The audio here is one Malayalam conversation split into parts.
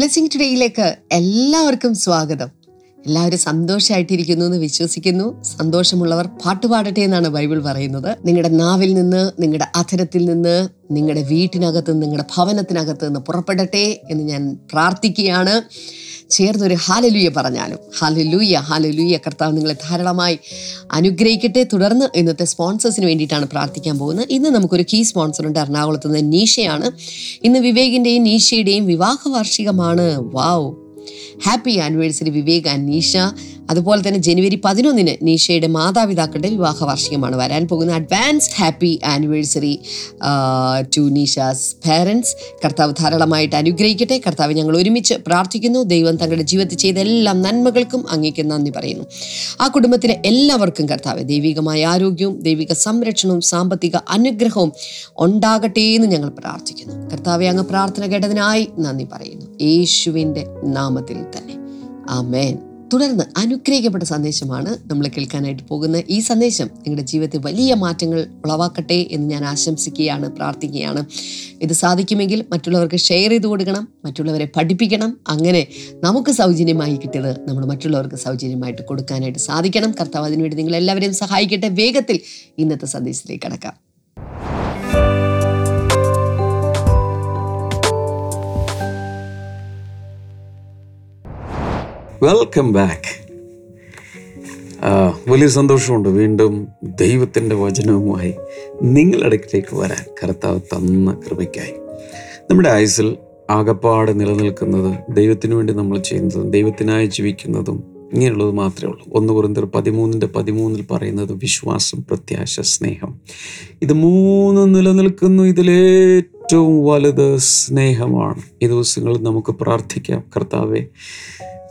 ബ്ലെസ്സിങ് ടുഡേയിലേക്ക് എല്ലാവർക്കും സ്വാഗതം. എല്ലാവരും സന്തോഷമായിട്ടിരിക്കുന്നു എന്ന് വിശ്വസിക്കുന്നു. സന്തോഷമുള്ളവർ പാട്ടുപാടട്ടെ എന്നാണ് ബൈബിൾ പറയുന്നത്. നിങ്ങളുടെ നാവിൽ നിന്ന് നിങ്ങളുടെ അധരത്തിൽ നിന്ന് നിങ്ങളുടെ വീട്ടിനകത്ത് നിങ്ങളുടെ ഭവനത്തിനകത്ത് നിന്ന് പുറപ്പെടട്ടെ എന്ന് ഞാൻ പ്രാർത്ഥിക്കുകയാണ്. ചേർന്നൊരു ഹാലലൂയ പറഞ്ഞാലും. ഹാലലൂയ ഹാലലൂയ കർത്താവ് നിങ്ങളെ ധാരാളമായി അനുഗ്രഹിക്കട്ടെ. തുടർന്ന് ഇന്നത്തെ സ്പോൺസേഴ്സിന് വേണ്ടിയിട്ടാണ് പ്രാർത്ഥിക്കാൻ പോകുന്നത്. ഇന്ന് നമുക്കൊരു കീ സ്പോൺസർ ഉണ്ട്. എറണാകുളത്ത് നിന്ന് നീഷയാണ്. ഇന്ന് വിവേകിന്റെയും നീഷയുടെയും വിവാഹ വാർഷികമാണ് wow happy anniversary Vivek and Nisha. അതുപോലെ തന്നെ ജനുവരി പതിനൊന്നിന് നീഷയുടെ മാതാപിതാക്കളുടെ വിവാഹ വാർഷികമാണ് വരാൻ പോകുന്ന advanced happy anniversary to Nisha's parents കർത്താവ് ധാരാളമായിട്ട് അനുഗ്രഹിക്കട്ടെ. കർത്താവ് ഞങ്ങൾ ഒരുമിച്ച് പ്രാർത്ഥിക്കുന്നു. ദൈവം തങ്ങളുടെ ജീവിതത്തിൽ ചെയ്ത എല്ലാ നന്മകൾക്കും അങ്ങേക്ക് നന്ദി പറയുന്നു. ആ കുടുംബത്തിലെ എല്ലാവർക്കും കർത്താവ് ദൈവികമായ ആരോഗ്യവും ദൈവിക സംരക്ഷണവും സാമ്പത്തിക അനുഗ്രഹവും ഉണ്ടാകട്ടെ എന്ന് ഞങ്ങൾ പ്രാർത്ഥിക്കുന്നു. കർത്താവെ അങ്ങ് പ്രാർത്ഥന കേട്ടതിനായി നന്ദി പറയുന്നു. യേശുവിന്റെ നാമത്തിൽ തന്നെ. ആമേൻ. തുടർന്ന് അനുഗ്രഹിക്കപ്പെട്ട സന്ദേശമാണ് നമ്മൾ കേൾക്കാനായിട്ട് പോകുന്ന ഈ സന്ദേശം നിങ്ങളുടെ ജീവിതത്തിൽ വലിയ മാറ്റങ്ങൾ ഉളവാക്കട്ടെ എന്ന് ഞാൻ ആശംസിക്കുകയാണ് പ്രാർത്ഥിക്കുകയാണ്. ഇത് സാധിക്കുമെങ്കിൽ മറ്റുള്ളവർക്ക് ഷെയർ ചെയ്ത് കൊടുക്കണം മറ്റുള്ളവരെ പഠിപ്പിക്കണം. അങ്ങനെ നമുക്ക് സൗജന്യമായി കിട്ടിയത് നമ്മൾ മറ്റുള്ളവർക്ക് സൗജന്യമായിട്ട് കൊടുക്കാനായിട്ട് സാധിക്കണം. കർത്താവ് അതിനുവേണ്ടി നിങ്ങൾ എല്ലാവരെയും സഹായിക്കട്ടെ. വേഗത്തിൽ ഇന്നത്തെ സന്ദേശത്തിലേക്ക് കടക്കാം. വെൽക്കം ബാക്ക് വലിയ സന്തോഷമുണ്ട് വീണ്ടും ദൈവത്തിന്റെ വചനവുമായി നിങ്ങളടുക്കിലേക്ക് വരാൻ കർത്താവ് തന്ന കൃപയ്ക്കായി. നമ്മുടെ ആയുസിൽ ആകപ്പാട് നിലനിൽക്കുന്നത് ദൈവത്തിനു വേണ്ടി നമ്മൾ ചെയ്യുന്നതും ദൈവത്തിനായി ജീവിക്കുന്നതും ഇങ്ങനെയുള്ളത് മാത്രമേ ഉള്ളൂ. ഒന്ന് കുറിന്തർ പതിമൂന്നിന്റെ പതിമൂന്നിൽ പറയുന്നത് വിശ്വാസം പ്രത്യാശ സ്നേഹം. ഇത് മൂന്ന് നിലനിൽക്കുന്നു. ഇതിലേറ്റവും വലുത് സ്നേഹമാണ്. ഈ ദിവസങ്ങളിൽ നമുക്ക് പ്രാർത്ഥിക്കാം. കർത്താവെ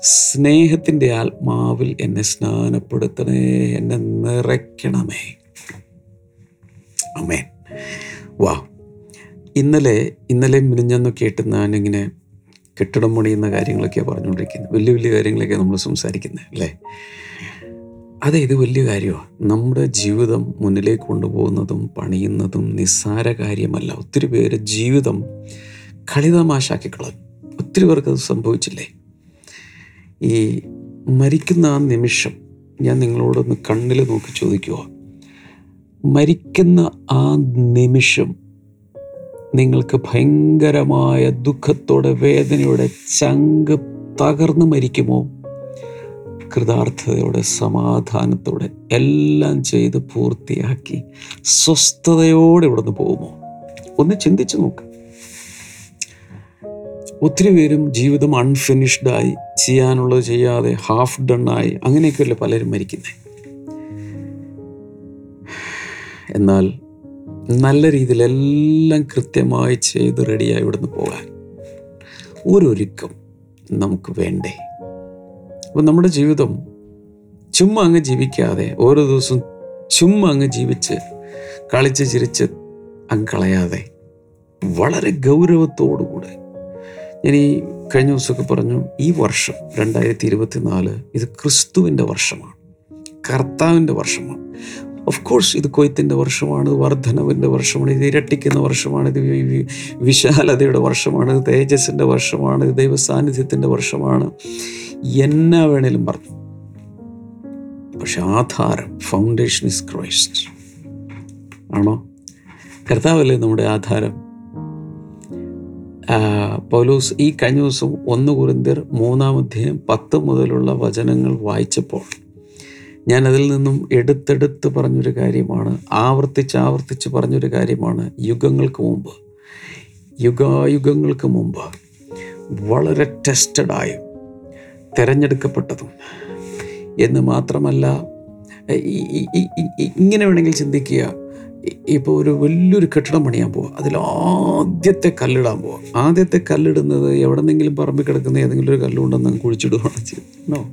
സ്നേഹത്തിന്റെ ആത്മാവിൽ എന്നെ സ്നാനപ്പെടുത്തണേ എന്നെ നിറയ്ക്കണമേ. അമേൻ വാ. ഇന്നലെ ഇന്നലെ മിനിഞ്ഞെന്ന് കേട്ട് ഞാനിങ്ങനെ കെട്ടിടം പണിയുന്ന കാര്യങ്ങളൊക്കെ പറഞ്ഞുകൊണ്ടിരിക്കുന്നത്. വലിയ വലിയ കാര്യങ്ങളൊക്കെ നമ്മൾ സംസാരിക്കുന്നത് അല്ലേ? അതെ ഇത് വലിയ കാര്യമാണ് നമ്മുടെ ജീവിതം മുന്നിലേക്ക് കൊണ്ടുപോകുന്നതും പണിയുന്നതും നിസ്സാര കാര്യമല്ല. ഒത്തിരി പേര് ജീവിതം കളിതമാശാക്കി കളഞ്ഞു ഒത്തിരി പേർക്ക് അത് സംഭവിച്ചില്ലേ? ഈ മരിക്കുന്ന ആ നിമിഷം ഞാൻ നിങ്ങളോടൊന്ന് കണ്ണിൽ നോക്കി ചോദിക്കുക. മരിക്കുന്ന ആ നിമിഷം നിങ്ങൾക്ക് ഭയങ്കരമായ ദുഃഖത്തോടെ വേദനയോടെ ചങ്ക് തകർന്ന് മരിക്കുമോ? കൃതാർത്ഥതയോടെ സമാധാനത്തോടെ എല്ലാം ചെയ്ത് പൂർത്തിയാക്കി സ്വസ്ഥതയോടെ ഇവിടുന്ന് പോകുമോ? ഒന്ന് ചിന്തിച്ചു നോക്ക്. ഒത്തിരി പേരും ജീവിതം അൺഫിനിഷ്ഡായി ചെയ്യാനുള്ളത് ചെയ്യാതെ ഹാഫ് ഡണ്ണായി അങ്ങനെയൊക്കെയല്ലേ പലരും മരിക്കുന്നത് എന്നാൽ നല്ല രീതിയിൽ എല്ലാം കൃത്യമായി ചെയ്ത് റെഡിയായി ഇവിടുന്ന് പോകാൻ ഒരൊരുക്കം നമുക്ക് വേണ്ടേ? അപ്പം നമ്മുടെ ജീവിതം ചുമ്മാ അങ്ങ് ജീവിക്കാതെ ഓരോ ദിവസവും ചുമ്മാ അങ്ങ് ജീവിച്ച് കളിച്ച് ചിരിച്ച് അങ്ങ് കളയാതെ വളരെ ഗൗരവത്തോടുകൂടെ ഞാൻ ഈ കഴിഞ്ഞ ദിവസമൊക്കെ പറഞ്ഞു ഈ വർഷം രണ്ടായിരത്തി ഇരുപത്തി നാല് ഇത് ക്രിസ്തുവിന്റെ വർഷമാണ് കർത്താവിന്റെ വർഷമാണ്. ഓഫ് കോഴ്സ് ഇത് കൊയ്ത്തിന്റെ വർഷമാണ് വർധനവിന്റെ വർഷമാണ് ഇത് ഇരട്ടിക്കുന്ന വർഷമാണ് ഇത് വിശാലതയുടെ വർഷമാണ് തേജസ്സിന്റെ വർഷമാണ് ഇത് ദൈവസാന്നിധ്യത്തിന്റെ വർഷമാണ്. എന്നാ വേണേലും പറഞ്ഞു. പക്ഷെ ആധാരം ഫൗണ്ടേഷൻ ഇസ് ക്രൈസ്റ്റ് ആണോ? കർത്താവല്ലേ നമ്മുടെ ആധാരം? പൗലോസ് ഈ കഴിഞ്ഞ ദിവസം ഒന്ന് കുറിന്തിർ മൂന്നാം അധ്യായം പത്ത് മുതലുള്ള വചനങ്ങൾ വായിച്ചപ്പോൾ ഞാൻ അതിൽ നിന്നും എടുത്തെടുത്ത് പറഞ്ഞൊരു കാര്യമാണ് ആവർത്തിച്ച് ആവർത്തിച്ച് പറഞ്ഞൊരു കാര്യമാണ് യുഗങ്ങൾക്ക് മുമ്പ്. യുഗായുഗങ്ങൾക്ക് മുമ്പ് വളരെ ടെസ്റ്റഡായും തിരഞ്ഞെടുക്കപ്പെട്ടതും. എന്ന് മാത്രമല്ല ഇങ്ങനെ വേണമെങ്കിൽ ചിന്തിക്കുക ഇപ്പോൾ ഒരു വലിയൊരു കെട്ടിടം പണിയാൻ പോവുക അതിൽ ആദ്യത്തെ കല്ലിടാൻ പോവുക ആദ്യത്തെ കല്ലിടുന്നത് എവിടെന്നെങ്കിലും പറമ്പിൽ കിടക്കുന്ന ഏതെങ്കിലും ഒരു കല്ലുണ്ടെന്ന് അങ്ങ് കുഴിച്ചിടുകയാണ് ചെയ്യുന്നോ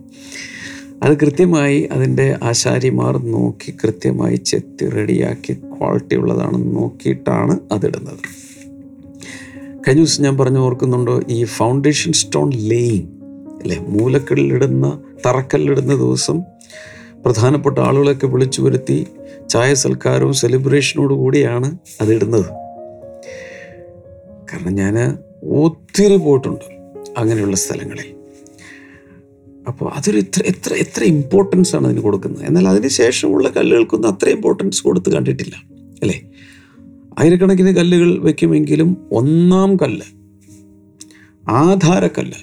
അത് കൃത്യമായി അതിന്റെ ആശാരിമാർ നോക്കി കൃത്യമായി ചെത്തി റെഡിയാക്കി ക്വാളിറ്റി ഉള്ളതാണെന്ന് നോക്കിയിട്ടാണ് അതിടുന്നത്. കഴിഞ്ഞ ദിവസം ഞാൻ പറഞ്ഞു ഓർക്കുന്നുണ്ടോ ഈ ഫൗണ്ടേഷൻ സ്റ്റോൺ ലേയിങ് അല്ലേ മൂലക്കല്ലിടുന്ന തറക്കല്ലിടുന്ന ദിവസം പ്രധാനപ്പെട്ട ആളുകളൊക്കെ വിളിച്ചു വരുത്തി ചായ സൽക്കാരവും സെലിബ്രേഷനോടു കൂടിയാണ് അതിടുന്നത്. കാരണം ഞാൻ ഒത്തിരി പോയിട്ടുണ്ട് അങ്ങനെയുള്ള സ്ഥലങ്ങളിൽ. അപ്പോൾ അതൊരു ഇത്ര എത്ര എത്ര ഇമ്പോർട്ടൻസ് ആണ് അതിന് കൊടുക്കുന്നത്. എന്നാൽ അതിന് ശേഷമുള്ള കല്ലുകൾക്കൊന്നും അത്ര ഇമ്പോർട്ടൻസ് കൊടുത്ത് കണ്ടിട്ടില്ല അല്ലേ? ആയിരക്കണക്കിന് കല്ലുകൾ വയ്ക്കുമെങ്കിലും ഒന്നാം കല്ല് ആധാരക്കല്ല്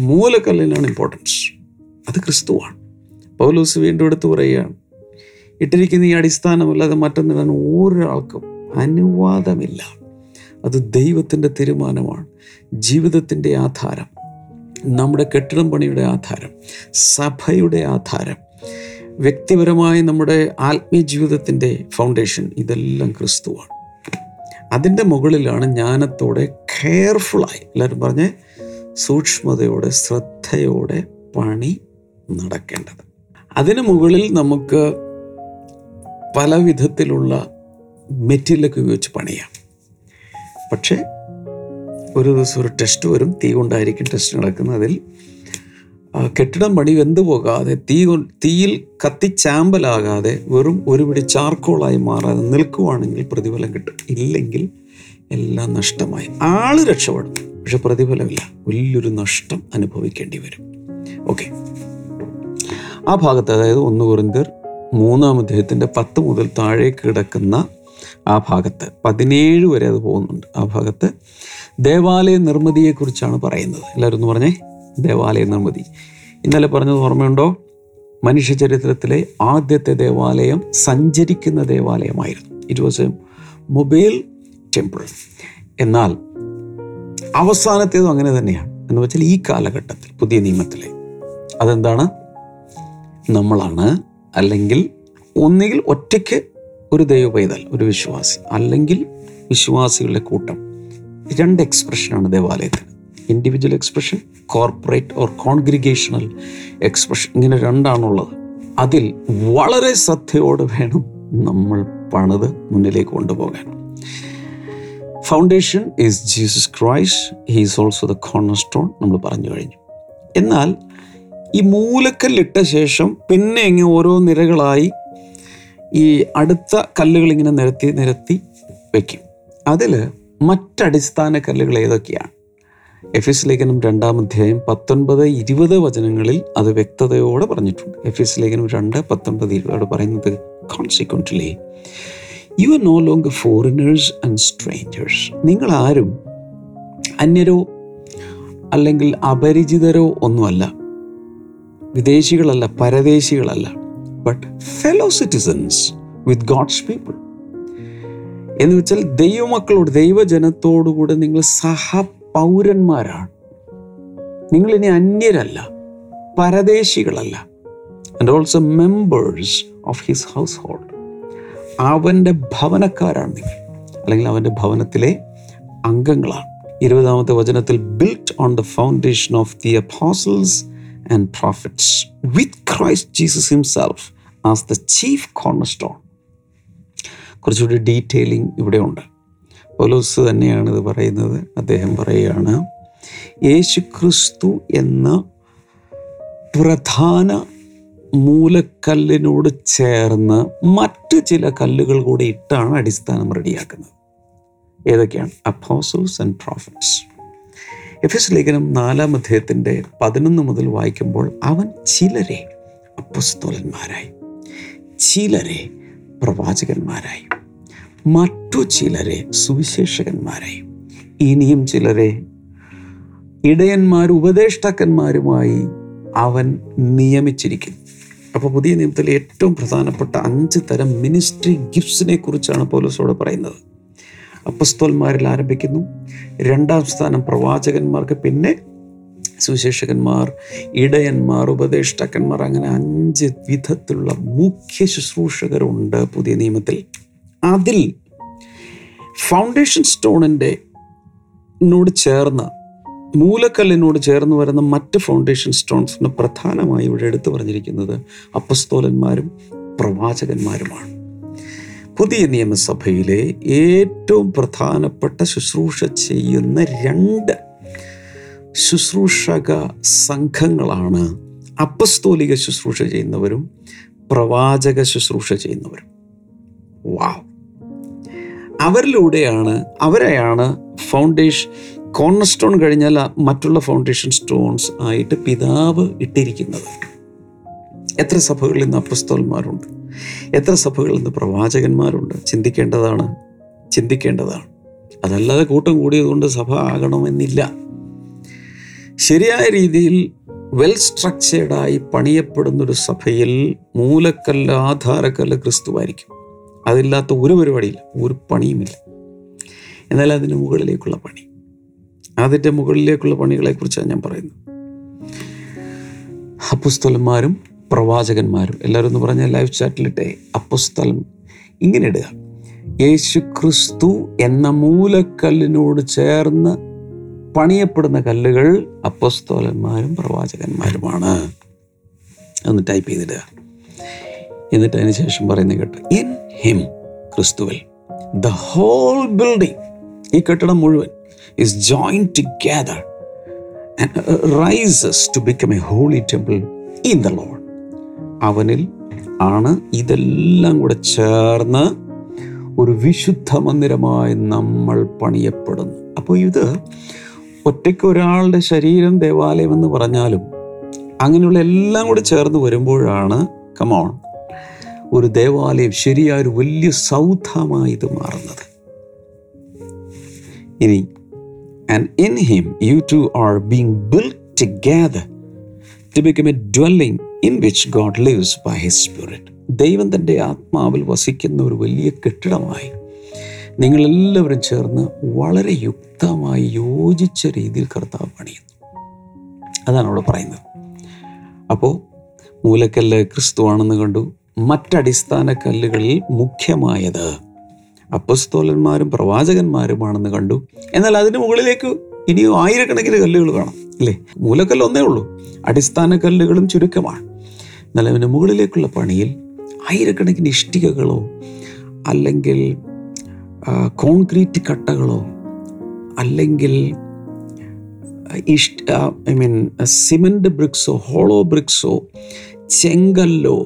മൂലക്കല്ലിനാണ് ഇമ്പോർട്ടൻസ് അത് ക്രിസ്തുവാണ്. പൗലോസ് വീണ്ടും എടുത്ത് പറയുകയാണ് ഇട്ടിരിക്കുന്ന ഈ അടിസ്ഥാനമല്ലാതെ മറ്റൊന്നിടാൻ ഒരാൾക്കും അനുവാദമില്ല. അത് ദൈവത്തിന്റെ തീരുമാനമാണ്. ജീവിതത്തിന്റെ ആധാരം. നമ്മുടെ കെട്ടിടം പണിയുടെ ആധാരം. സഭയുടെ ആധാരം. വ്യക്തിപരമായ നമ്മുടെ ആത്മീയ ജീവിതത്തിന്റെ ഫൗണ്ടേഷൻ ഇതെല്ലാം ക്രിസ്തുവാണ്. അതിന്റെ മുകളിലാണ് ജ്ഞാനത്തോടെ കെയർഫുള്ളായി എല്ലാവരും പറഞ്ഞ് സൂക്ഷ്മതയോടെ ശ്രദ്ധയോടെ പണി നടക്കേണ്ടത്. അതിന് മുകളിൽ നമുക്ക് പല വിധത്തിലുള്ള മെറ്റീരിയലൊക്കെ ഉപയോഗിച്ച് പണിയാം. പക്ഷേ ഒരു ദിവസം ഒരു ടെസ്റ്റ് വരും തീ കൊണ്ടായിരിക്കും ടെസ്റ്റ് നടക്കുന്നത്. അതിൽ കെട്ടിടം പണി വെന്ത് പോകാതെ തീ തീയിൽ കത്തിച്ചാമ്പലാകാതെ വെറും ഒരു പിടി ചാർക്കോളായി മാറാതെ നിൽക്കുവാണെങ്കിൽ പ്രതിഫലം കിട്ടും. ഇല്ലെങ്കിൽ എല്ലാം നഷ്ടമായി. ആൾ രക്ഷപ്പെടും പക്ഷെ പ്രതിഫലമില്ല. വലിയൊരു നഷ്ടം അനുഭവിക്കേണ്ടി വരും. ഓക്കെ. ആ ഭാഗത്ത് അതായത് ഒന്ന് കുറിന്തർ മൂന്നാം അദ്ദേഹത്തിന്റെ പത്ത് മുതൽ താഴേക്ക് കിടക്കുന്ന ആ ഭാഗത്ത് പതിനേഴ് വരെ അത് പോകുന്നുണ്ട്. ആ ഭാഗത്ത് ദേവാലയ നിർമ്മിതിയെക്കുറിച്ചാണ് പറയുന്നത്. എല്ലാവരും ഒന്ന് പറഞ്ഞേ. ദേവാലയ നിർമ്മിതി. ഇന്നലെ പറഞ്ഞത് ഓർമ്മയുണ്ടോ? മനുഷ്യ ചരിത്രത്തിലെ ആദ്യത്തെ ദേവാലയം സഞ്ചരിക്കുന്ന ദേവാലയമായിരുന്നു. It was a mobile temple എന്നാൽ അവസാനത്തേതും അങ്ങനെ തന്നെയാണ്. എന്ന് വെച്ചാൽ ഈ കാലഘട്ടത്തിൽ പുതിയ നിയമത്തിലെ. അതെന്താണ്? നമ്മളാണ് അല്ലെങ്കിൽ ഒന്നുകിൽ ഒറ്റയ്ക്ക് ഒരു ദൈവ പൈതൽ ഒരു വിശ്വാസി അല്ലെങ്കിൽ വിശ്വാസികളുടെ കൂട്ടം. രണ്ട് എക്സ്പ്രഷനാണ് ദേവാലയത്തിന്. Individual expression corporate or congregational expression ഇങ്ങനെ രണ്ടാണുള്ളത്. അതിൽ വളരെ ശ്രദ്ധയോട് വേണം നമ്മൾ പണിത് മുന്നിലേക്ക് കൊണ്ടുപോകാൻ. Foundation is Jesus Christ he is also the cornerstone നമ്മൾ പറഞ്ഞു കഴിഞ്ഞു. എന്നാൽ ഈ മൂലക്കല്ലിട്ട ശേഷം പിന്നെ ഇങ്ങനെ ഓരോ നിരകളായി ഈ അടുത്ത കല്ലുകൾ ഇങ്ങനെ നിരത്തി നിരത്തി വയ്ക്കും അതിൽ മറ്റടിസ്ഥാന കല്ലുകൾ ഏതൊക്കെയാണ്? എഫ് എസ് ലേഖനം രണ്ടാം അധ്യായം പത്തൊൻപത് ഇരുപത് വചനങ്ങളിൽ അത് വ്യക്തതയോടെ പറഞ്ഞിട്ടുണ്ട്. എഫ് എസ് ലേഖനം രണ്ട് പത്തൊൻപത് ഇരുപതോടെ പറയുന്നത് consequently you are no long foreigners and strangers നിങ്ങൾ ആരും അന്യരോ അല്ലെങ്കിൽ അപരിചിതരോ ഒന്നുമല്ല. വിദേശികളല്ല പരദേശികളല്ല but fellow citizens with God's people എന്ന് വെച്ചാൽ ദൈവമക്കളോട് ദൈവജനത്തോടുകൂടെ നിങ്ങൾ സഹപൗരന്മാരാണ്. നിങ്ങൾ ഇനി അന്യരല്ല പരദേശികളല്ല and also members of his household അവന്റെ ഭവനക്കാരാണ് നിങ്ങൾ അല്ലെങ്കിൽ അവന്റെ ഭവനത്തിലെ അംഗങ്ങളാണ്. ഇരുപതാമത്തെ വചനത്തിൽ built on the foundation of the apostles and prophets, with Christ Jesus Himself as the chief cornerstone. കുറച്ചുകൂടി ഡീറ്റെയിലിംഗ് ഇവിടെ ഉണ്ട് പോലൂസ് തന്നെയാണ് ഇത് പറയുന്നത്. അദ്ദേഹം പറയുകയാണ് യേശു ക്രിസ്തു എന്ന പ്രധാന മൂലക്കല്ലിനോട് ചേർന്ന് മറ്റ് ചില കല്ലുകൾ കൂടി ഇട്ടാണ് അടിസ്ഥാനം റെഡിയാക്കുന്നത്. ഏതൊക്കെയാണ്? Apostles and prophets F S ലേഖനം നാലാം അധ്യായത്തിന്റെ പതിനൊന്ന് മുതൽ വായിക്കുമ്പോൾ അവൻ ചിലരെ അപ്പസ്തോലന്മാരായി ചിലരെ പ്രവാചകന്മാരായി മറ്റു ചിലരെ സുവിശേഷകന്മാരായി ഇനിയും ചിലരെ ഇടയന്മാരും ഉപദേഷ്ടാക്കന്മാരുമായി അവൻ നിയമിച്ചിരിക്കുന്നു. അപ്പോൾ പുതിയ നിയമത്തിലെ ഏറ്റവും പ്രധാനപ്പെട്ട അഞ്ച് തരം മിനിസ്ട്രി ഗിഫ്റ്റ്സിനെ കുറിച്ചാണ് പോലീസോട് പറയുന്നത്. അപ്പസ്തോന്മാരിൽ ആരംഭിക്കുന്നു. രണ്ടാം സ്ഥാനം പ്രവാചകന്മാർക്ക് പിന്നെ സുവിശേഷകന്മാർ ഇടയന്മാർ ഉപദേഷ്ടാക്കന്മാർ അങ്ങനെ അഞ്ച് വിധത്തിലുള്ള മുഖ്യ ശുശ്രൂഷകരുണ്ട് പുതിയ നിയമത്തിൽ. അതിൽ ഫൗണ്ടേഷൻ സ്റ്റോണിന്റെ നോട് ചേർന്ന് മൂലക്കല്ലിനോട് ചേർന്ന് വരുന്ന മറ്റ് ഫൗണ്ടേഷൻ സ്റ്റോൺസിന് പ്രധാനമായി ഇവിടെ എടുത്തു പറഞ്ഞിരിക്കുന്നത് അപ്പസ്തോലന്മാരും പ്രവാചകന്മാരുമാണ്. പുതിയ നിയമസഭയിലെ ഏറ്റവും പ്രധാനപ്പെട്ട ശുശ്രൂഷ ചെയ്യുന്ന രണ്ട് ശുശ്രൂഷക സംഘങ്ങളാണ് അപ്പസ്തോലിക ശുശ്രൂഷ ചെയ്യുന്നവരും പ്രവാചക ശുശ്രൂഷ ചെയ്യുന്നവരും. വാവ്. അവരിലൂടെയാണ് അവരെയാണ് ഫൗണ്ടേഷൻ കോർണർ സ്റ്റോൺ കഴിഞ്ഞാൽ മറ്റുള്ള ഫൗണ്ടേഷൻ സ്റ്റോൺസ് ആയിട്ട് പിതാവ് ഇട്ടിരിക്കുന്നത്. എത്ര സഭകളിൽ നിന്ന് അപ്പസ്തോന്മാരുണ്ട് എത്ര സഭകളിൽ നിന്ന് പ്രവാചകന്മാരുണ്ട്? ചിന്തിക്കേണ്ടതാണ്. ചിന്തിക്കേണ്ടതാണ്. അതല്ലാതെ കൂട്ടം കൂടിയതുകൊണ്ട് സഭ ആകണമെന്നില്ല. ശരിയായ രീതിയിൽ വെൽ സ്ട്രക്ചേർഡായി പണിയപ്പെടുന്നൊരു സഭയിൽ മൂലക്കല്ല് ആധാരക്കല്ല് ക്രിസ്തുവായിരിക്കും. അതില്ലാത്ത ഒരു പരിപാടിയില്ല. ഒരു പണിയുമില്ല. എന്നാൽ അതിന് മുകളിലേക്കുള്ള പണി. അതിന്റെ മുകളിലേക്കുള്ള പണികളെക്കുറിച്ചാണ് ഞാൻ പറയുന്നത്. അപ്പുസ്തലന്മാരും പ്രവാചകന്മാരും എല്ലാവരും എന്ന് പറഞ്ഞാൽ ലൈവ് ചാറ്റിലിട്ടെ അപ്പുസ്തലം ഇങ്ങനെ ഇടുക. യേശു ക്രിസ്തു എന്ന മൂലക്കല്ലിനോട് ചേർന്ന് പണിയപ്പെടുന്ന കല്ലുകൾ അപ്പസ്തോലന്മാരും പ്രവാചകന്മാരുമാണ്. എന്ന് ടൈപ്പ് ചെയ്തിടുക. എന്നിട്ട് അതിന് ശേഷം പറയുന്ന കേട്ട്. ഇൻ ഹിം ക്രിസ്തുവിൽ ദ ഹോൾ ബിൽഡിംഗ് ഈ കെട്ടിടം മുഴുവൻ is join together rises to become a holy temple in the Lord അവനിൽ ആണ്. ഇതെല്ലാം കൂടെ ചേർന്ന് ഒരു വിശുദ്ധ മന്ദിരമായി നമ്മൾ പണിയപ്പെടുന്നു. അപ്പോൾ ഇത് ഒറ്റയ്ക്ക് ഒരാളുടെ ശരീരം ദേവാലയം എന്ന് പറഞ്ഞാലും അങ്ങനെയുള്ള എല്ലാം കൂടി ചേർന്ന് വരുമ്പോഴാണ് കമോൺ ഒരു ദേവാലയം ശരിയായ ഒരു വലിയ സൗധമായി ഇത് മാറുന്നത്. ഇനി and in him you too are being build together to become a dwelling in which God lives by his Spirit ദൈവം തന്റെ ആത്മാവിൽ വസിക്കുന്ന ഒരു വലിയ കെട്ടിടമായി നിങ്ങളെല്ലാവരും ചേർന്ന് വളരെ യുക്തമായി യോജിച്ച രീതിയിൽ കർത്താവ് പണിയുന്നു. അതാണ് അവിടെ പറയുന്നത്. അപ്പോൾ മൂലക്കല്ല് ക്രിസ്തുവാണെന്ന് കണ്ടു. മറ്റടിസ്ഥാന കല്ലുകളിൽ മുഖ്യമായത് അപ്പസ്തോലന്മാരും പ്രവാചകന്മാരുമാണെന്ന് കണ്ടു. എന്നാൽ അതിന് മുകളിലേക്ക് ഇനിയും ആയിരക്കണക്കിന് കല്ലുകൾ കാണാം. അല്ലേ? മൂലക്കല്ല് ഒന്നേ ഉള്ളൂ. അടിസ്ഥാന കല്ലുകളും ചുരുക്കമാണ്. എന്നാൽ അവന് മുകളിലേക്കുള്ള പണിയിൽ ആയിരക്കണക്കിന് ഇഷ്ടികകളോ അല്ലെങ്കിൽ കോൺക്രീറ്റ് കട്ടകളോ അല്ലെങ്കിൽ ഇഷ്ട ഐ മീൻ സിമെന്റ് ബ്രിക്സോ ഹോളോ ബ്രിക്സോ ചെങ്കല്ലോ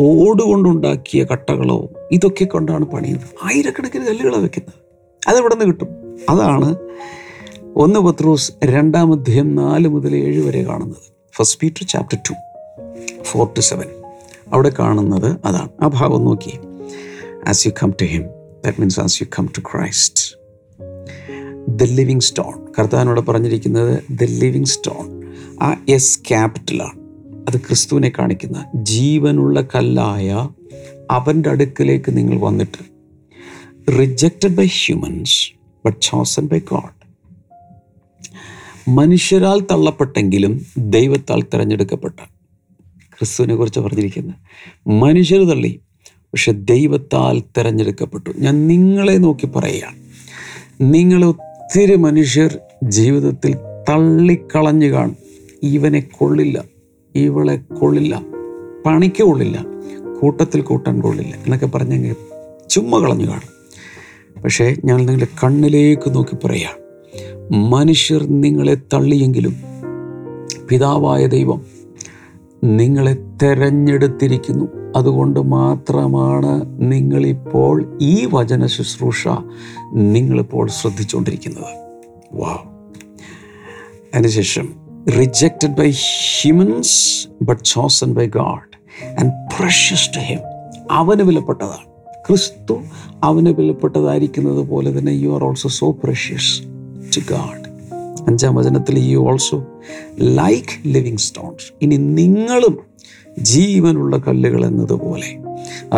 ഓടുകൊണ്ടുണ്ടാക്കിയ കട്ടകളോ ഇതൊക്കെ കൊണ്ടാണ് പണിയുന്നത്. ആയിരക്കണക്കിന് കല്ലുകളാണ് വെക്കുന്നത്. അതെവിടെ നിന്ന് കിട്ടും? അതാണ് ഒന്ന് പത്രോസ് രണ്ടാം അധ്യയം നാല് മുതൽ ഏഴ് വരെ കാണുന്നത്. First Peter chapter two four two seven അവിടെ കാണുന്നത് അതാണ്. ആ ഭാഗം നോക്കി. As you come to him that means as you come to Christ the living stone കർത്താവിനോട് പറഞ്ഞിരിക്കുന്നത് ദ ലിവിങ് സ്റ്റോൺ ആ എസ് ക്യാപിറ്റലാണ് അത് ക്രിസ്തുവിനെ കാണിക്കുന്ന ജീവനുള്ള കല്ലായ അവന്റെ അടുക്കിലേക്ക് നിങ്ങൾ വന്നിട്ട്. Rejected by humans but chosen by God മനുഷ്യരാൽ തള്ളപ്പെട്ടെങ്കിലും ദൈവത്താൽ തിരഞ്ഞെടുക്കപ്പെട്ട. ക്രിസ്തുവിനെ കുറിച്ച് പറഞ്ഞിരിക്കുന്നത് മനുഷ്യർ തള്ളി പക്ഷെ ദൈവത്താൽ തിരഞ്ഞെടുക്കപ്പെട്ടു. ഞാൻ നിങ്ങളെ നോക്കി പറയുകയാണ്. നിങ്ങൾ ഒത്തിരി മനുഷ്യർ ജീവിതത്തിൽ തള്ളിക്കളഞ്ഞു കാണും. ഇവനെ കൊള്ളില്ല ഇവളെ കൊള്ളില്ല പണിക്ക് കൊള്ളില്ല കൂട്ടത്തിൽ കൂട്ടാൻ കൊള്ളില്ല എന്നൊക്കെ പറഞ്ഞെങ്കിൽ ചുമ്മാ കളഞ്ഞു കാണും. പക്ഷേ ഞാൻ നിങ്ങളുടെ കണ്ണിലേക്ക് നോക്കി പറയാം മനുഷ്യർ നിങ്ങളെ തള്ളിയെങ്കിലും പിതാവായ ദൈവം നിങ്ങളെ തെരഞ്ഞെടുത്തിരിക്കുന്നു. അതുകൊണ്ട് മാത്രമാണ് നിങ്ങളിപ്പോൾ ഈ വചന ശുശ്രൂഷ നിങ്ങളിപ്പോൾ ശ്രദ്ധിച്ചുകൊണ്ടിരിക്കുന്നത് വാ അതിനുശേഷം rejected by humans but chosen by God and precious to him അവന് വിലപ്പെട്ടതാണ്. ക്രിസ്തു അവന് വിലപ്പെട്ടതായിരിക്കുന്നത് പോലെ തന്നെ you are also so precious to God അഞ്ചാം വചനത്തിൽ you also like living stones ഇനി നിങ്ങളും ജീവനുള്ള കല്ലുകൾ എന്നതുപോലെ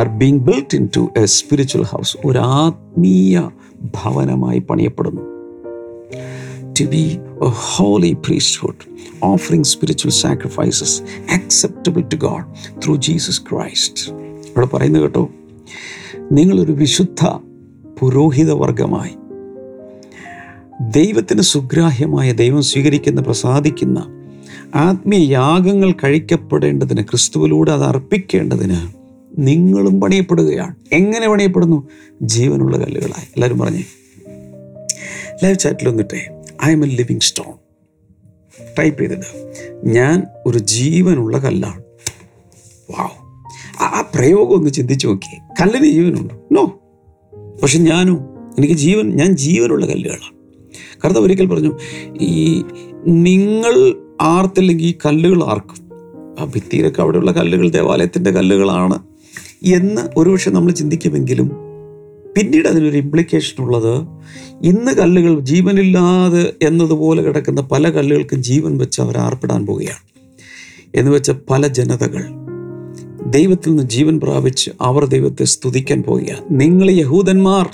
are being built into a spiritual house ഒരു ആത്മീയ ഭവനമായി പണിയപ്പെടുന്നു. To be a holy priesthood, offering spiritual sacrifices acceptable to God through Jesus Christ. ഇവിടെ പറയുന്നത് കേട്ടോ നിങ്ങളൊരു വിശുദ്ധ പുരോഹിത വർഗമായി ദൈവത്തിന് സുഗ്രാഹ്യമായ ദൈവം സ്വീകരിക്കുന്ന പ്രസാദിക്കുന്ന ആത്മീയ യാഗങ്ങൾ കഴിക്കപ്പെടേണ്ടതിന് ക്രിസ്തുവിലൂടെ അത് അർപ്പിക്കേണ്ടതിന് നിങ്ങളും പണിയപ്പെടുകയാണ്. എങ്ങനെ പണിയപ്പെടുന്നു? ജീവനുള്ള കല്ലുകളായി. എല്ലാവരും പറഞ്ഞേ. ലൈവ് ചാറ്റിൽ വന്നിട്ടേ I'm a living stone type ചെയ്തിട്ട് ഞാൻ ഒരു ജീവനുള്ള കല്ലാണ്. വാവ് ആ പ്രയോഗം ഒന്ന് ചിന്തിച്ചു നോക്കിയേ. കല്ലിന് ജീവനുണ്ടോ? നോ പക്ഷെ ഞാനോ? എനിക്ക് ജീവൻ ഞാൻ ജീവനുള്ള കല്ലുകളാണ്. കർത്താവ് ഒരിക്കൽ പറഞ്ഞു ഈ നിങ്ങൾ ആർത്തില്ലെങ്കിൽ ഈ കല്ലുകൾ ആർക്കും? ആ ഭിത്തിയിലൊക്കെ അവിടെയുള്ള കല്ലുകൾ ദേവാലയത്തിന്റെ കല്ലുകളാണ്. എന്ന് ഒരുപക്ഷെ നമ്മൾ ചിന്തിക്കുമെങ്കിലും പിന്നീട് അതിനൊരു ഇംപ്ലിക്കേഷൻ ഉള്ളത് ഇന്ന് കല്ലുകൾ ജീവനില്ലാതെ എന്നതുപോലെ കിടക്കുന്ന പല കല്ലുകൾക്കും ജീവൻ വെച്ച് അവർ ആർപ്പിടാൻ പോവുകയാണ്. എന്ന് വെച്ച പല ജനതകൾ ദൈവത്തിൽ നിന്ന് ജീവൻ പ്രാപിച്ച് അവർ ദൈവത്തെ സ്തുതിക്കാൻ പോവുകയാണ്. നിങ്ങൾ യഹൂദന്മാർ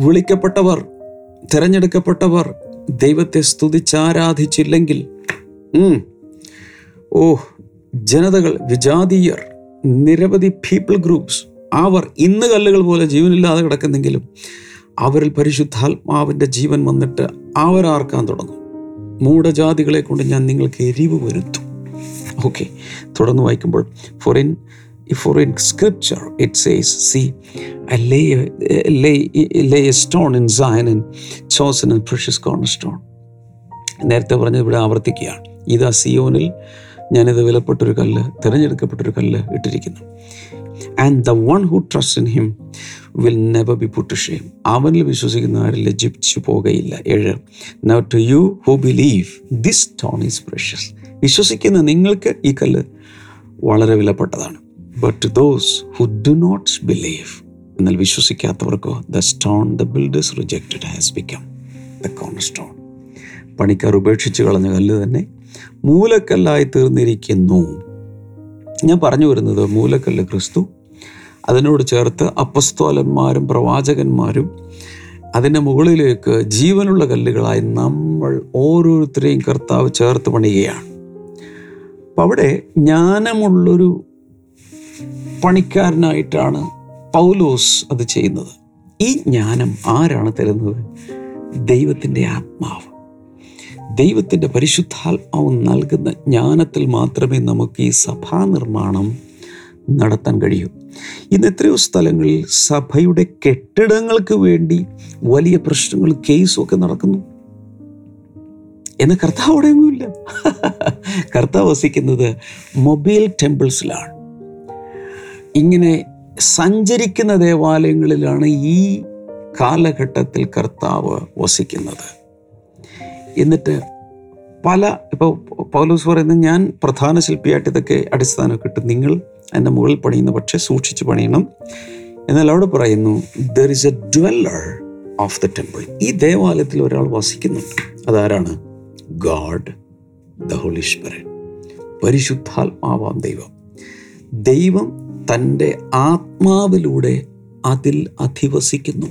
വിളിക്കപ്പെട്ടവർ തിരഞ്ഞെടുക്കപ്പെട്ടവർ ദൈവത്തെ സ്തുതിച്ചാരാധിച്ചില്ലെങ്കിൽ ഓ ജനതകൾ വിജാതീയർ നിരവധി പീപ്പിൾ ഗ്രൂപ്പ്സ് അവർ ഇന്ന് കല്ലുകൾ പോലെ ജീവനില്ലാതെ കിടക്കുന്നെങ്കിലും അവരിൽ പരിശുദ്ധാത്മാവിന്റെ ജീവൻ വന്നിട്ട് അവരാർക്കാൻ തുടങ്ങും. മൂഢജാതികളെ കൊണ്ട് ഞാൻ നിങ്ങൾക്ക് എരിവ് വരുത്തും. ഓക്കെ തുടർന്ന് വായിക്കുമ്പോൾ for in for in scripture it says see lay lay lay stone in in in and in precious precious stone നേരത്തെ പറഞ്ഞത് ഇവിടെ ആവർത്തിക്കുകയാണ്. ഇതാ സിയോനിൽ ഞാനിത് വിലപ്പെട്ടൊരു കല്ല് തിരഞ്ഞെടുക്കപ്പെട്ടൊരു കല്ല് ഇട്ടിരിക്കുന്നു. And the one who trust in him will never be put shame അവനിൽ വിശ്വസിക്കുന്ന ആരും ലജ്ജിച്ചു പോകുകയില്ല ഏഴ് now to you who believe this stone is precious വിശ്വസിക്കുന്ന നിങ്ങൾക്ക് ഈ കല്ല് വളരെ വിലപ്പെട്ടതാണ്. But those who do not believe എന്നാൽ വിശ്വസിക്കാത്തവർക്കോ the stone the builders rejected has become the cornerstone പണിക്കാർ ഉപേക്ഷിച്ച് കളഞ്ഞ കല്ല് തന്നെ മൂലക്കല്ലായി തീർന്നിരിക്കുന്നു. ഞാൻ പറഞ്ഞു വരുന്നത് മൂലക്കല്ല് ക്രിസ്തു അതിനോട് ചേർത്ത് അപ്പസ്തോലന്മാരും പ്രവാചകന്മാരും അതിന്റെ മുകളിലേക്ക് ജീവനുള്ള കല്ലുകളായി നമ്മൾ ഓരോരുത്തരെയും കർത്താവ് ചേർത്ത് പണിയുകയാണ്. അപ്പം അവിടെ ജ്ഞാനമുള്ളൊരു പണിക്കാരനായിട്ടാണ് പൗലോസ് അത് ചെയ്യുന്നത്. ഈ ജ്ഞാനം ആരാണ് തരുന്നത്? ദൈവത്തിന്റെ ആത്മാവ്. ദൈവത്തിന്റെ പരിശുദ്ധാത്മാവ് നൽകുന്ന ജ്ഞാനത്തിൽ മാത്രമേ നമുക്ക് ഈ സഭാ നിർമ്മാണം നടത്താൻ കഴിയൂ. ഇന്ന് എത്രയോ സ്ഥലങ്ങളിൽ സഭയുടെ കെട്ടിടങ്ങൾക്ക് വേണ്ടി വലിയ പ്രശ്നങ്ങൾ കേസും ഒക്കെ നടക്കുന്നു. എന്ന കർത്താവ് അവിടെയൊന്നുമില്ല. കർത്താവ് വസിക്കുന്നത് മൊബൈൽ ടെമ്പിൾസിലാണ്. ഇങ്ങനെ സഞ്ചരിക്കുന്ന ദേവാലയങ്ങളിലാണ് ഈ കാലഘട്ടത്തിൽ കർത്താവ് വസിക്കുന്നത്. എന്നിട്ട് പല ഇപ്പോൾ പൗലോസ് പറയുന്നത് ഞാൻ പ്രധാന ശില്പിയായിട്ട് ഇതൊക്കെ അടിസ്ഥാനമൊക്കെ ഇട്ട് നിങ്ങൾ എന്റെ മുകളിൽ പണിയുന്ന പക്ഷേ സൂക്ഷിച്ച് പണിയണം. എന്നാൽ അവിടെ പറയുന്നു there is a dweller of the temple ഈ ദേവാലയത്തിൽ ഒരാൾ വസിക്കുന്നുണ്ട്. അതാരാണ്? ഗാഡ് ദ ഹോളീശ്വരൻ പരിശുദ്ധാത്മാവാം ദൈവം. ദൈവം തന്റെ ആത്മാവിലൂടെ അതിൽ അധിവസിക്കുന്നു.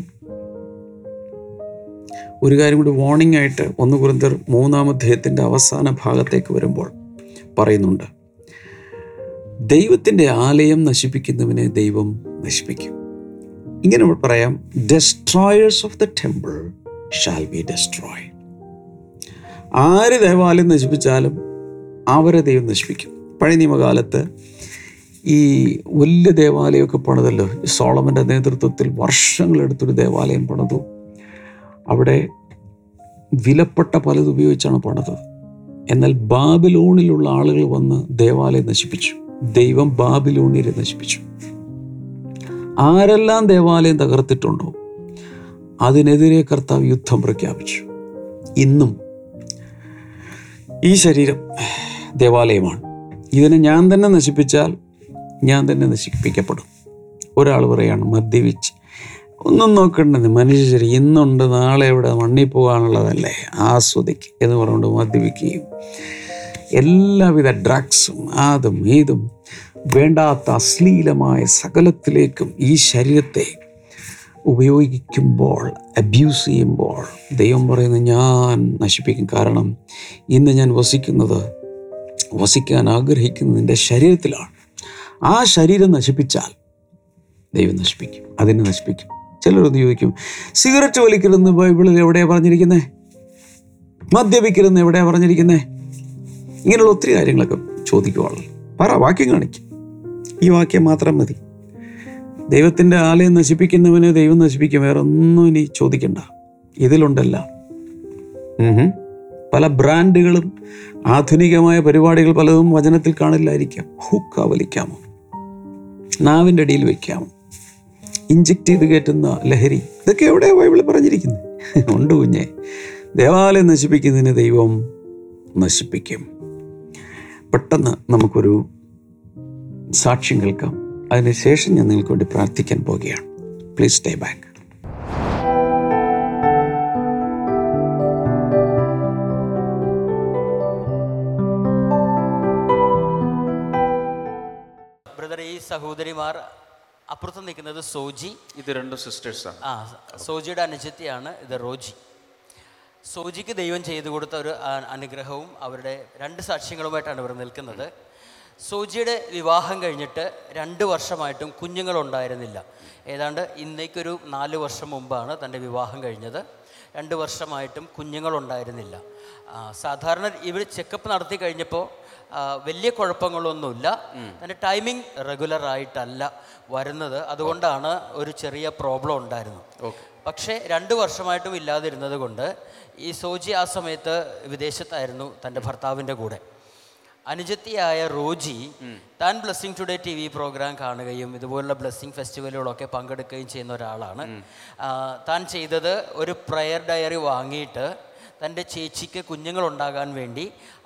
ഒരു കാര്യം കൂടി വാർണിംഗ് ആയിട്ട് ഒന്ന് കുറിന്തർ മൂന്നാം അധ്യായത്തിന്റെ അവസാന ഭാഗത്തേക്ക് വരുമ്പോൾ പറയുന്നുണ്ട്. ദൈവത്തിന്റെ ആലയം നശിപ്പിക്കുന്നവനെ ദൈവം നശിപ്പിക്കും. ഇങ്ങനെ പറയാം destroyers of the temple shall be destroy ആര് ദേവാലയം നശിപ്പിച്ചാലും അവരെ ദൈവം നശിപ്പിക്കും. പഴയ നിയമകാലത്ത് ഈ വലിയ ദേവാലയമൊക്കെ പണിതല്ലോ. സോളമന്റെ നേതൃത്വത്തിൽ വർഷങ്ങളെടുത്തൊരു ദേവാലയം പണിതു. അവിടെ വിലപ്പെട്ട പലത് ഉപയോഗിച്ചാണ് പണിതത്. എന്നാൽ ബാബിലോണിലുള്ള ആളുകൾ വന്ന് ദേവാലയം നശിപ്പിച്ചു. ദൈവം ബാബിലോണിനെ നശിപ്പിച്ചു. ആരെല്ലാം ദേവാലയം തകർത്തിട്ടുണ്ടോ അതിനെതിരെ കർത്താവ് യുദ്ധം പ്രഖ്യാപിച്ചു. ഇന്നും ഈ ശരീരം ദേവാലയമാണ്. ഇതിനെ ഞാൻ തന്നെ നശിപ്പിച്ചാൽ ഞാൻ തന്നെ നശിപ്പിക്കപ്പെടും. ഒരാൾ പറയാണ് മദ്യപിച്ച്. ഒന്നും നോക്കേണ്ടത് മനുഷ്യ ശരി ഇന്നുണ്ട് നാളെ ഇവിടെ മണ്ണിൽ പോകാനുള്ളതല്ലേ? ആസ്വദിക്ക് എന്ന് പറഞ്ഞുകൊണ്ട് മദ്യപിക്കുകയും. എല്ലാവിധ ഡ്രഗ്സും അതും ഇതും വേണ്ടാത്ത അശ്ലീലമായ സകലത്തിലേക്കും ഈ ശരീരത്തെ ഉപയോഗിക്കുമ്പോൾ അബ്യൂസ് ചെയ്യുമ്പോൾ ദൈവം പറയുന്നത് ഞാൻ നശിപ്പിക്കും. കാരണം ഇന്ന് ഞാൻ വസിക്കുന്നത് വസിക്കാൻ ആഗ്രഹിക്കുന്നതിന്റെ ശരീരത്തിലാണ്. ആ ശരീരം നശിപ്പിച്ചാൽ ദൈവം നശിപ്പിക്കും അതിനെ നശിപ്പിക്കും. ചിലരൊന്ന് ചോദിക്കും സിഗരറ്റ് വലിക്കരുതെന്ന് ബൈബിളിൽ എവിടെയാണ് പറഞ്ഞിരിക്കുന്നത് മദ്യപിക്കരുതെന്ന് എവിടെയാണ് പറഞ്ഞിരിക്കുന്നത് ഇങ്ങനെയുള്ള ഒത്തിരി കാര്യങ്ങളൊക്കെ ചോദിക്കുവാണല്ലോ. പറ വാക്യം കാണിക്കും. ഈ വാക്യം മാത്രം മതി. ദൈവത്തിന്റെ ആലയം നശിപ്പിക്കുന്നവന് ദൈവം നശിപ്പിക്കും വേറെ ഒന്നും ഇനി ചോദിക്കണ്ട. ഇതിലുണ്ടല്ല. പല ബ്രാൻഡുകളും ആധുനികമായ പരിപാടികൾ പലതും വചനത്തിൽ കാണില്ലായിരിക്കാം. ഹുക്ക വലിക്കാമോ? നാവിന്റെ അടിയിൽ വെക്കാം. ഇഞ്ചക്ട് ചെയ്ത് കയറ്റുന്ന ലഹരി ഇതൊക്കെ എവിടെയാണ് ബൈബിളിൽ പറഞ്ഞിരിക്കുന്നത്? ഉണ്ട് കുഞ്ഞെ. ദേവാലയം നശിപ്പിക്കുന്നതിന് ദൈവം നശിപ്പിക്കും. പെട്ടെന്ന് നമുക്കൊരു സാക്ഷ്യം കേൾക്കാം. അതിനുശേഷം ഞാൻ നിങ്ങൾക്ക് വേണ്ടി പ്രാർത്ഥിക്കാൻ പോവുകയാണ്. പ്ലീസ് സ്റ്റേ ബാക്ക് സഹോദരിമാർ അപ്പുറത്ത് നിൽക്കുന്നത് സോജി. ഇത് രണ്ട് സിസ്റ്റേഴ്സാണ് ആ. സോജിയുടെ അനുജത്തിയാണ് ഇത് റോജി. സോജിക്ക് ദൈവം ചെയ്തു കൊടുത്ത ഒരു അനുഗ്രഹവും അവരുടെ രണ്ട് സാക്ഷ്യങ്ങളുമായിട്ടാണ് ഇവർ നിൽക്കുന്നത്. സോജിയുടെ വിവാഹം കഴിഞ്ഞിട്ട് രണ്ട് വർഷമായിട്ടും കുഞ്ഞുങ്ങളുണ്ടായിരുന്നില്ല. ഏതാണ്ട് ഇന്നേക്കൊരു നാല് വർഷം മുമ്പാണ് തന്റെ വിവാഹം കഴിഞ്ഞത്. രണ്ട് വർഷമായിട്ടും കുഞ്ഞുങ്ങളുണ്ടായിരുന്നില്ല. സാധാരണ ഇവർ ചെക്കപ്പ് നടത്തി കഴിഞ്ഞപ്പോൾ വലിയ കുഴപ്പങ്ങളൊന്നുമില്ല. അതിന്റെ ടൈമിംഗ് റെഗുലർ ആയിട്ടല്ല വരുന്നത്. അതുകൊണ്ടാണ് ഒരു ചെറിയ പ്രോബ്ലം ഉണ്ടായിരുന്നു പക്ഷേ രണ്ട് വർഷമായിട്ടും ഇല്ലാതിരുന്നത് കൊണ്ട് ഈ സോജി ആ സമയത്ത് വിദേശത്തായിരുന്നു തന്റെ ഭർത്താവിന്റെ കൂടെ. അനുജത്തിയായ റോജി താൻ blessing today T V program കാണുകയും ഇതുപോലുള്ള ബ്ലെസ്സിങ് ഫെസ്റ്റിവലുകളൊക്കെ പങ്കെടുക്കുകയും ചെയ്യുന്ന ഒരാളാണ്. താൻ ചെയ്തത് ഒരു പ്രയർ ഡയറി വാങ്ങിയിട്ട് തന്റെ ചേച്ചിക്ക് കുഞ്ഞുങ്ങളുണ്ടാകാൻ വേണ്ടി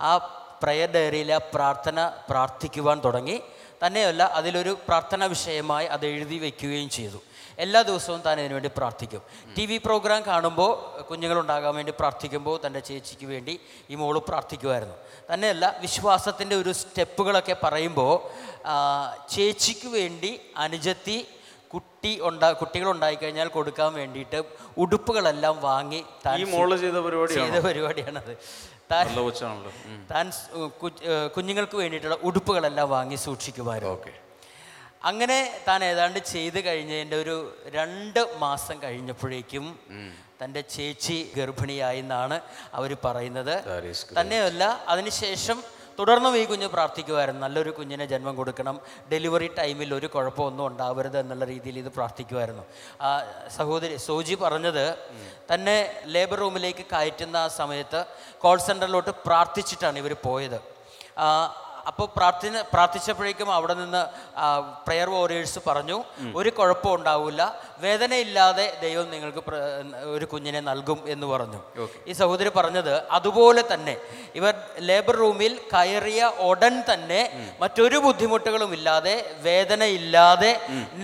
ആ പ്രയർ ഡയറിയിലെ പ്രാർത്ഥന പ്രാർത്ഥിക്കുവാൻ തുടങ്ങി. തന്നെയല്ല അതിലൊരു പ്രാർത്ഥന വിഷയമായി അത് എഴുതി വയ്ക്കുകയും ചെയ്തു. എല്ലാ ദിവസവും താൻ ഇതിനുവേണ്ടി പ്രാർത്ഥിക്കും. ടി വി പ്രോഗ്രാം കാണുമ്പോൾ കുഞ്ഞുങ്ങളുണ്ടാകാൻ വേണ്ടി പ്രാർത്ഥിക്കുമ്പോൾ തന്റെ ചേച്ചിക്ക് വേണ്ടി ഈ മോൾ പ്രാർത്ഥിക്കുമായിരുന്നു. തന്നെയല്ല വിശ്വാസത്തിന്റെ ഒരു സ്റ്റെപ്പുകളൊക്കെ പറയുമ്പോൾ ചേച്ചിക്ക് വേണ്ടി അനുജത്തി കുട്ടി ഉണ്ടാ കുട്ടികളുണ്ടായി കഴിഞ്ഞാൽ കൊടുക്കാൻ വേണ്ടിയിട്ട് ഉടുപ്പുകളെല്ലാം വാങ്ങി ഈ മോൾ ചെയ്ത പരിപാടി ചെയ്ത പരിപാടിയാണത്. താൻ കുഞ്ഞുങ്ങൾക്ക് വേണ്ടിയിട്ടുള്ള ഉടുപ്പുകളെല്ലാം വാങ്ങി സൂക്ഷിക്കുമായിരുന്നു ഓക്കെ. അങ്ങനെ താൻ ഏതാണ്ട് ചെയ്ത് കഴിഞ്ഞതിന്റെ ഒരു രണ്ട് മാസം കഴിഞ്ഞപ്പോഴേക്കും തന്റെ ചേച്ചി ഗർഭിണിയായി എന്നാണ് അവർ പറയുന്നത്. തന്നെയല്ല അതിനുശേഷം തുടർന്നും ഈ കുഞ്ഞ് പ്രാർത്ഥിക്കുമായിരുന്നു. നല്ലൊരു കുഞ്ഞിനെ ജന്മം കൊടുക്കണം. ഡെലിവറി ടൈമിൽ ഒരു കുഴപ്പമൊന്നും ഉണ്ടാവരുത് എന്നുള്ള രീതിയിൽ ഇത് പ്രാർത്ഥിക്കുമായിരുന്നു. സഹോദരി സോജി പറഞ്ഞത് തന്നെ ലേബർ റൂമിലേക്ക് കയറ്റുന്ന ആ സമയത്ത് കോൾ സെന്ററിലോട്ട് പ്രാർത്ഥിച്ചിട്ടാണ് ഇവർ പോയത്. അപ്പോൾ പ്രാർത്ഥന പ്രാർത്ഥിച്ചപ്പോഴേക്കും അവിടെ നിന്ന് പ്രെയർ വോറിയേഴ്സ് പറഞ്ഞു ഒരു കുഴപ്പം ഉണ്ടാവില്ല വേദനയില്ലാതെ ദൈവം നിങ്ങൾക്ക് ഒരു കുഞ്ഞിനെ നൽകും എന്ന് പറഞ്ഞു. ഈ സഹോദരി പറഞ്ഞത് അതുപോലെ തന്നെ ഇവർ ലേബർ റൂമിൽ കയറിയ ഉടൻ തന്നെ മറ്റൊരു ബുദ്ധിമുട്ടുകളും ഇല്ലാതെ വേദനയില്ലാതെ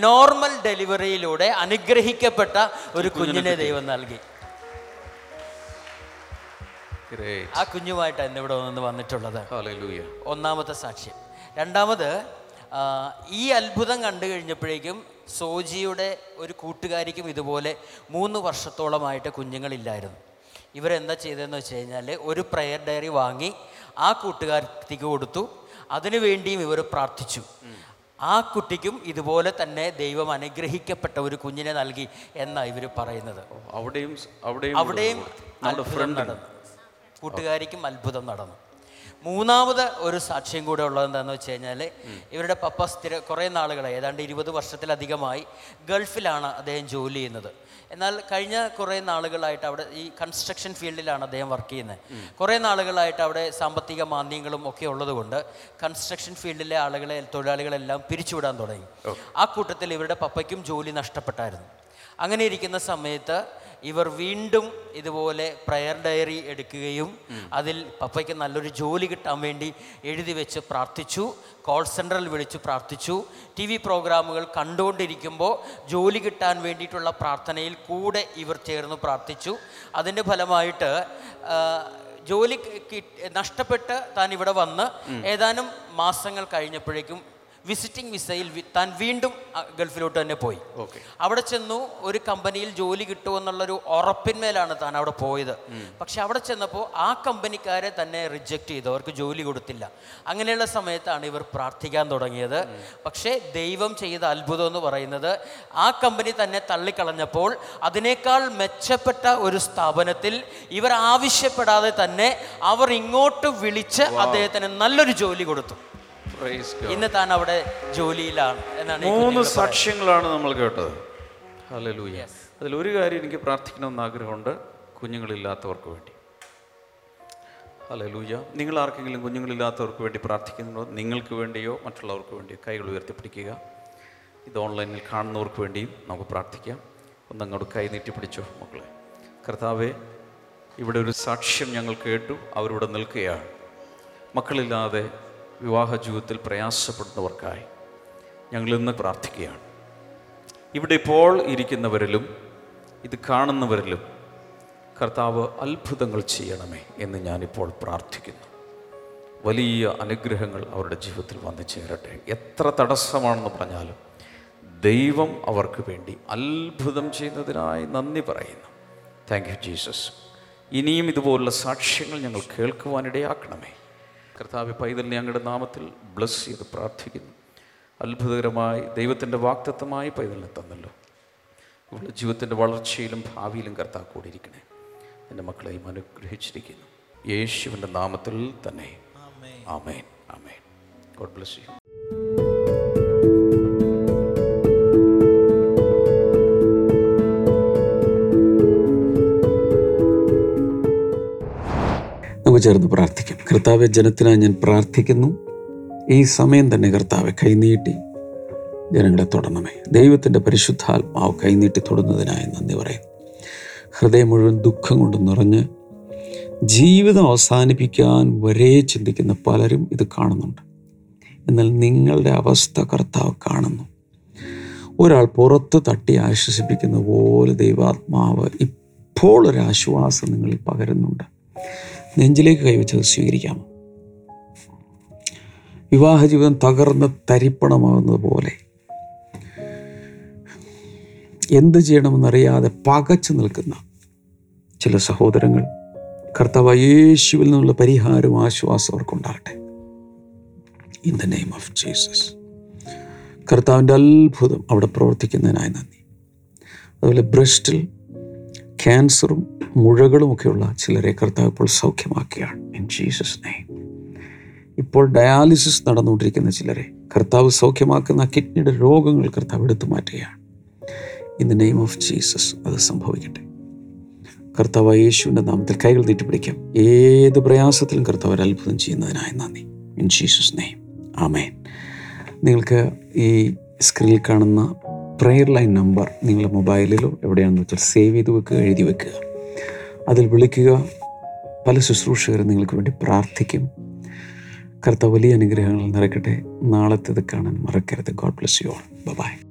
നോർമൽ ഡെലിവറിയിലൂടെ അനുഗ്രഹിക്കപ്പെട്ട ഒരു കുഞ്ഞിനെ ദൈവം നൽകി. ആ കുഞ്ഞുമായിട്ടാണ് ഇവിടെ നിന്ന് വന്നിട്ടുള്ളത്. ഒന്നാമത്തെ സാക്ഷ്യം. രണ്ടാമത് ഈ അത്ഭുതം കണ്ടു കഴിഞ്ഞപ്പോഴേക്കും സോജിയുടെ ഒരു കൂട്ടുകാരിക്കും ഇതുപോലെ മൂന്ന് വർഷത്തോളമായിട്ട് കുഞ്ഞുങ്ങളില്ലായിരുന്നു. ഇവരെന്താ ചെയ്തതെന്ന് വെച്ച് കഴിഞ്ഞാൽ ഒരു പ്രയർ ഡയറി വാങ്ങി ആ കൂട്ടുകാരിക്ക് കൊടുത്തു. അതിനു വേണ്ടിയും ഇവർ പ്രാർത്ഥിച്ചു. ആ കുട്ടിക്കും ഇതുപോലെ തന്നെ ദൈവം അനുഗ്രഹിക്കപ്പെട്ട ഒരു കുഞ്ഞിനെ നൽകി എന്നാണ് ഇവർ പറയുന്നത്. അവിടെയും അവിടെയും അവിടെയും ഫ്രണ്ട് നടന്നു. കൂട്ടുകാരിക്കും അത്ഭുതം നടന്നു. മൂന്നാമത് ഒരു സാക്ഷ്യം കൂടെ ഉള്ളത് എന്താണെന്ന് വെച്ച് കഴിഞ്ഞാൽ ഇവരുടെ പപ്പ സ്ഥിര കുറേ നാളുകളായി ഏതാണ്ട് ഇരുപത് വർഷത്തിലധികമായി ഗൾഫിലാണ് അദ്ദേഹം ജോലി ചെയ്യുന്നത്. എന്നാൽ കഴിഞ്ഞ കുറേ നാളുകളായിട്ട് അവിടെ ഈ കൺസ്ട്രക്ഷൻ ഫീൽഡിലാണ് അദ്ദേഹം വർക്ക് ചെയ്യുന്നത്. കുറേ നാളുകളായിട്ട് അവിടെ സാമ്പത്തിക മാന്ദ്യങ്ങളും ഒക്കെ ഉള്ളതുകൊണ്ട് കൺസ്ട്രക്ഷൻ ഫീൽഡിലെ ആളുകളെ തൊഴിലാളികളെല്ലാം പിരിച്ചുവിടാൻ തുടങ്ങി. ആ കൂട്ടത്തിൽ ഇവരുടെ പപ്പയ്ക്കും ജോലി നഷ്ടപ്പെട്ടായിരുന്നു. അങ്ങനെ ഇരിക്കുന്ന സമയത്ത് ഇവർ വീണ്ടും ഇതുപോലെ പ്രയർ ഡയറി എടുക്കുകയും അതിൽ പപ്പയ്ക്ക് നല്ലൊരു ജോലി കിട്ടാൻ വേണ്ടി എഴുതി വെച്ച് പ്രാർത്ഥിച്ചു കോൾ സെന്ററിൽ വിളിച്ച് പ്രാർത്ഥിച്ചു ടി വി പ്രോഗ്രാമുകൾ കണ്ടുകൊണ്ടിരിക്കുമ്പോൾ ജോലി കിട്ടാൻ വേണ്ടിയിട്ടുള്ള പ്രാർത്ഥനയിൽ കൂടെ ഇവർ ചേർന്ന് പ്രാർത്ഥിച്ചു. അതിന്റെ ഫലമായിട്ട് ജോലി നഷ്ടപ്പെട്ട് താൻ ഇവിടെ വന്ന് ഏതാനും മാസങ്ങൾ കഴിഞ്ഞപ്പോഴേക്കും വിസിറ്റിംഗ് വിസയിൽ താൻ വീണ്ടും ഗൾഫിലോട്ട് തന്നെ പോയി. ഓക്കെ. അവിടെ ചെന്നു ഒരു കമ്പനിയിൽ ജോലി കിട്ടുമെന്നുള്ളൊരു ഉറപ്പിന്മേലാണ് താൻ അവിടെ പോയത്. പക്ഷെ അവിടെ ചെന്നപ്പോൾ ആ കമ്പനിക്കാരെ തന്നെ റിജക്റ്റ് ചെയ്തു. അവർക്ക് ജോലി കൊടുത്തില്ല. അങ്ങനെയുള്ള സമയത്താണ് ഇവർ പ്രാർത്ഥിക്കാൻ തുടങ്ങിയത്. പക്ഷേ ദൈവം ചെയ്ത അത്ഭുതം എന്ന് പറയുന്നത് ആ കമ്പനി തന്നെ തള്ളിക്കളഞ്ഞപ്പോൾ അതിനേക്കാൾ മെച്ചപ്പെട്ട ഒരു സ്ഥാപനത്തിൽ ഇവർ ആവശ്യപ്പെടാതെ തന്നെ അവർ ഇങ്ങോട്ട് വിളിച്ച് അദ്ദേഹത്തിന് നല്ലൊരു ജോലി കൊടുത്തു. ഇന്ന് താൻ അവിടെ ജോലിയിലാണ് എന്നാണ് മൂന്ന് സാക്ഷ്യങ്ങളാണ് നമ്മൾ കേട്ടത്. ഹല്ലേലൂയ. അതിൽ ഒരു കാര്യം എനിക്ക് പ്രാർത്ഥിക്കണമെന്ന് ആഗ്രഹമുണ്ട് കുഞ്ഞുങ്ങളില്ലാത്തവർക്ക് വേണ്ടി. ഹല്ലേലൂയ. നിങ്ങൾ ആർക്കെങ്കിലും കുഞ്ഞുങ്ങളില്ലാത്തവർക്ക് വേണ്ടി പ്രാർത്ഥിക്കുന്നുണ്ടോ? നിങ്ങൾക്ക് വേണ്ടിയോ മറ്റുള്ളവർക്ക് വേണ്ടിയോ? കൈകൾ ഉയർത്തിപ്പിടിക്കുക. ഇത് ഓൺലൈനിൽ കാണുന്നവർക്ക് വേണ്ടിയും നമുക്ക് പ്രാർത്ഥിക്കാം. ഒന്നങ്ങോട്ട് കൈ നീട്ടിപ്പിടിച്ചോ മക്കളെ. കർത്താവെ ഇവിടെ ഒരു സാക്ഷ്യം ഞങ്ങൾ കേട്ടു. അവരിവിടെ നിൽക്കുകയാണ്. മക്കളില്ലാതെ വിവാഹ ജീവിതത്തിൽ പ്രയാസപ്പെടുന്നവർക്കായി ഞങ്ങൾ ഇന്ന് പ്രാർത്ഥിക്കുകയാണ്. ഇവിടെ ഇപ്പോൾ ഇരിക്കുന്നവരിലും ഇത് കാണുന്നവരിലും കർത്താവ് അത്ഭുതങ്ങൾ ചെയ്യണമേ എന്ന് ഞാനിപ്പോൾ പ്രാർത്ഥിക്കുന്നു. വലിയ അനുഗ്രഹങ്ങൾ അവരുടെ ജീവിതത്തിൽ വന്നു ചേരട്ടെ. എത്ര തടസ്സമാണെന്ന് പറഞ്ഞാലും ദൈവം അവർക്ക് വേണ്ടി അത്ഭുതം ചെയ്യുന്നതിനായി നന്ദി പറയുന്നു. താങ്ക് യു ജീസസ് ഇനിയും ഇതുപോലുള്ള സാക്ഷ്യങ്ങൾ ഞങ്ങൾ കേൾക്കുവാനിടയാക്കണമേ. കർത്താവ് പൈതലിനെ അങ്ങയുടെ നാമത്തിൽ ബ്ലസ് ചെയ്ത് പ്രാർത്ഥിക്കുന്നു. അത്ഭുതകരമായി ദൈവത്തിന്റെ വാക്തത്വമായി പൈതലിനെ തന്നല്ലോ. ഇവളുടെ ജീവിതത്തിന്റെ വളർച്ചയിലും ഭാവിയിലും കർത്താവ് കൂടിയിരിക്കണേ. എന്റെ മക്കളെയും അനുഗ്രഹിച്ചിരിക്കുന്നു. യേശുവിന്റെ നാമത്തിൽ തന്നെ. ആമേൻ. ആമേൻ. ഗോഡ് ബ്ലസ് യു ചേർന്ന് പ്രാർത്ഥിക്കും. കർത്താവെ ജനത്തിനായി ഞാൻ പ്രാർത്ഥിക്കുന്നു. ഈ സമയം തന്നെ കർത്താവെ കൈനീട്ടി ജനങ്ങളെ തൊടണമേ. ദൈവത്തിന്റെ പരിശുദ്ധാത്മാവ് കൈനീട്ടി തൊടുന്നതിനായി നന്ദി പറയും ഹൃദയം മുഴുവൻ ദുഃഖം കൊണ്ട് നിറഞ്ഞ് ജീവിതം അവസാനിപ്പിക്കാൻ വരെ ചിന്തിക്കുന്ന പലരും ഇത് കാണുന്നുണ്ട്. എന്നാൽ നിങ്ങളുടെ അവസ്ഥ കർത്താവ് കാണുന്നു. ഒരാൾ പുറത്ത് തട്ടി ആശ്വസിപ്പിക്കുന്ന പോലെ ദൈവാത്മാവ് ഇപ്പോൾ ഒരു ആശ്വാസം നിങ്ങളിൽ പകരുന്നുണ്ട്. നെഞ്ചിലേക്ക് കൈവച്ചത് സ്വീകരിക്കാമോ വിവാഹ ജീവിതം തകർന്ന് തരിപ്പണമാകുന്നത് പോലെ എന്ത് ചെയ്യണമെന്നറിയാതെ പകച്ചു നിൽക്കുന്ന ചില സഹോദരങ്ങൾ കർത്താവ് യേശുവിൽ നിന്നുള്ള പരിഹാരവും ആശ്വാസം അവർക്കുണ്ടാകട്ടെ. In the name of Jesus കർത്താവിന്റെ അത്ഭുതം അവിടെ പ്രവർത്തിക്കുന്നതിനായി നന്ദി. അതുപോലെ ബ്രസ്റ്റിൽ ക്യാൻസറും മുഴകളുമൊക്കെയുള്ള ചിലരെ കർത്താവ് ഇപ്പോൾ സൗഖ്യമാക്കിയാണ്. ഇൻ ജീസസ് നെയ്മ് ഇപ്പോൾ ഡയാലിസിസ് നടന്നുകൊണ്ടിരിക്കുന്ന ചിലരെ കർത്താവ് സൗഖ്യമാക്കുന്ന കിഡ്നിയുടെ രോഗങ്ങൾ കർത്താവ് എടുത്തു മാറ്റുകയാണ്. In the name of Jesus അത് സംഭവിക്കട്ടെ. കർത്താവ് യേശുവിന്റെ നാമത്തിൽ കൈകൾ നീട്ടിപ്പിടിക്കാം. ഏത് പ്രയാസത്തിലും കർത്താവ് ഒരു അത്ഭുതം ചെയ്യുന്നതിനായി നന്ദി. ഇൻ ജീസസ് നെയ്മ് ആമേൻ നിങ്ങൾക്ക് ഈ സ്ക്രീനിൽ കാണുന്ന പ്രെയർ ലൈൻ നമ്പർ നിങ്ങളുടെ മൊബൈലിലോ എവിടെയാണെന്ന് വെച്ചാൽ സേവ് ചെയ്ത് വെക്കുക എഴുതി വെക്കുക. അതിൽ വിളിക്കുക. പല ശുശ്രൂഷകരും നിങ്ങൾക്ക് വേണ്ടി പ്രാർത്ഥിക്കും. കറുത്ത വലിയ അനുഗ്രഹങ്ങൾ നിറയ്ക്കട്ടെ. നാളത്തേത് കാണാൻ മറക്കരുത്. God bless you all bye